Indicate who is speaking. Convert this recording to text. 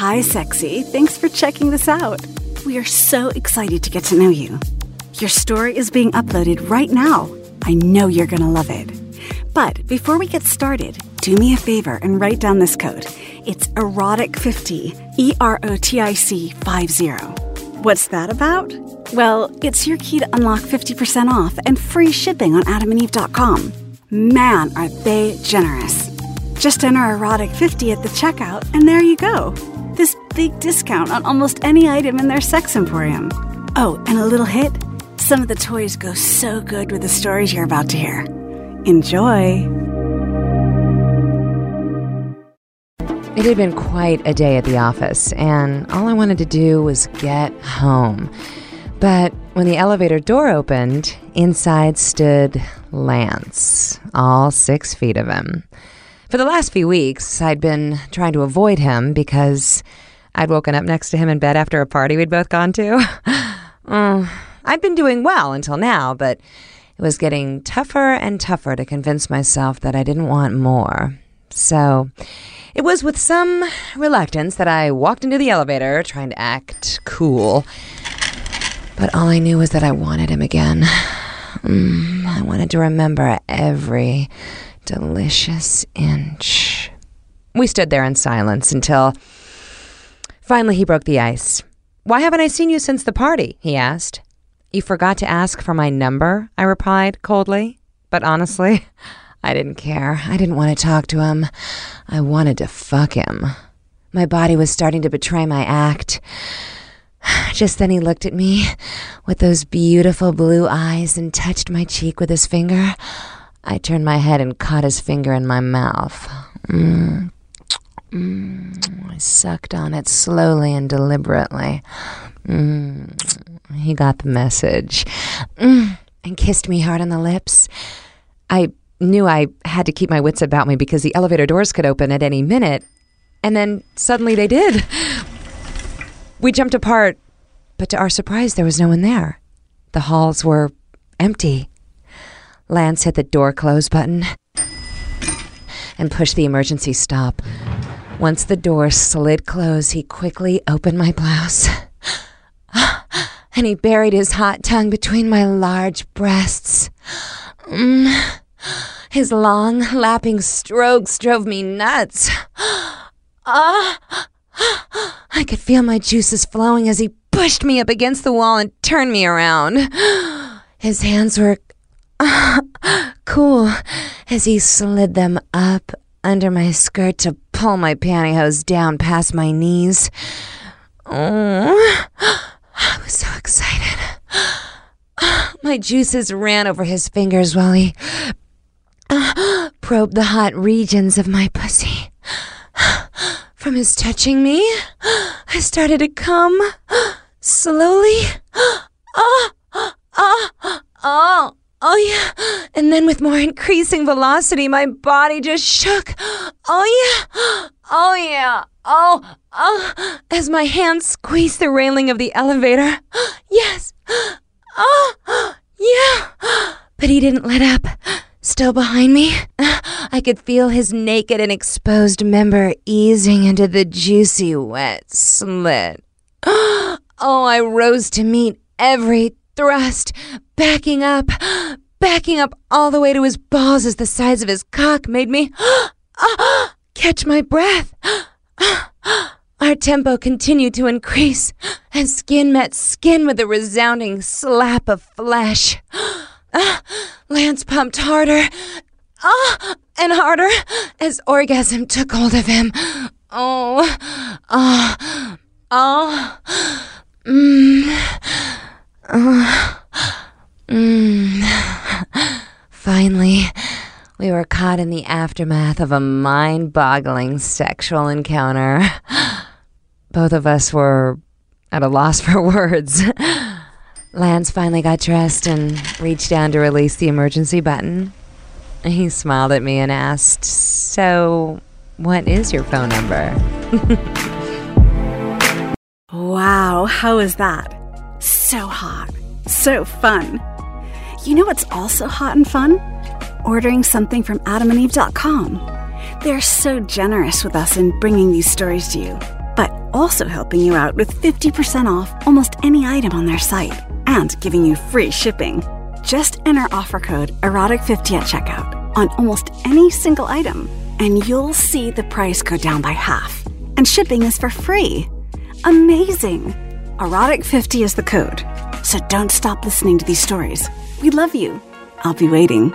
Speaker 1: Hi, sexy. Thanks for checking this out. We are so excited to get to know you. Your story is being uploaded right now. I know you're going to love it. But before we get started, do me a favor and write down this code. It's erotic50, E R O T I C 50. What's that about? Well, it's your key to unlock 50% off and free shipping on adamandeve.com. Man, are they generous. Just enter erotic50 at the checkout, and there you go. This big discount on almost any item in their sex emporium. Oh, and a little hit some of the toys go so good with the stories you're about to hear. Enjoy!
Speaker 2: It had been quite a day at the office, and all I wanted to do was get home. But when the elevator door opened, inside stood Lance, all six feet of him. For the last few weeks, I'd been trying to avoid him because I'd woken up next to him in bed after a party we'd both gone to. uh, I'd been doing well until now, but it was getting tougher and tougher to convince myself that I didn't want more. So it was with some reluctance that I walked into the elevator trying to act cool. But all I knew was that I wanted him again. Mm, I wanted to remember every delicious inch. We stood there in silence until finally he broke the ice. Why haven't I seen you since the party? he asked. You forgot to ask for my number, I replied coldly. But honestly, I didn't care. I didn't want to talk to him. I wanted to fuck him. My body was starting to betray my act. Just then he looked at me with those beautiful blue eyes and touched my cheek with his finger. I turned my head and caught his finger in my mouth. Mm. Mm. I sucked on it slowly and deliberately. Mm. He got the message mm, and kissed me hard on the lips. I knew I had to keep my wits about me because the elevator doors could open at any minute. And then suddenly they did. We jumped apart, but to our surprise, there was no one there. The halls were empty. Lance hit the door close button and pushed the emergency stop. Once the door slid closed, he quickly opened my blouse and he buried his hot tongue between my large breasts. Mm. His long, lapping strokes drove me nuts. Ah! I could feel my juices flowing as he pushed me up against the wall and turned me around. His hands were cool as he slid them up under my skirt to pull my pantyhose down past my knees. Oh. I was so excited. My juices ran over his fingers while he probed the hot regions of my pussy. From his touching me, I started to come slowly. Oh, oh, oh, oh, yeah. And then with more increasing velocity, my body just shook. Oh, yeah. Oh, yeah. Oh, oh, as my hand squeezed the railing of the elevator. Yes. Oh, yeah. But he didn't let up. Still behind me, I could feel his naked and exposed member easing into the juicy, wet slit. Oh, I rose to meet every thrust, backing up, backing up all the way to his balls as the size of his cock made me catch my breath. Our tempo continued to increase as skin met skin with a resounding slap of flesh. Lance pumped harder and harder as orgasm took hold of him. Oh, oh, mmm, oh, mmm. Finally, we were caught in the aftermath of a mind boggling sexual encounter. Both of us were at a loss for words. Lance finally got dressed and reached down to release the emergency button. He smiled at me and asked, So, what is your phone number?
Speaker 1: wow, how is that? So hot. So fun. You know what's also hot and fun? Ordering something from adamandeve.com. They're so generous with us in bringing these stories to you. but also helping you out with 50% off almost any item on their site and giving you free shipping. Just enter offer code erotic50 at checkout on almost any single item, and you'll see the price go down by half. And shipping is for free. Amazing! Erotic50 is the code. So don't stop listening to these stories. We love you. I'll be waiting.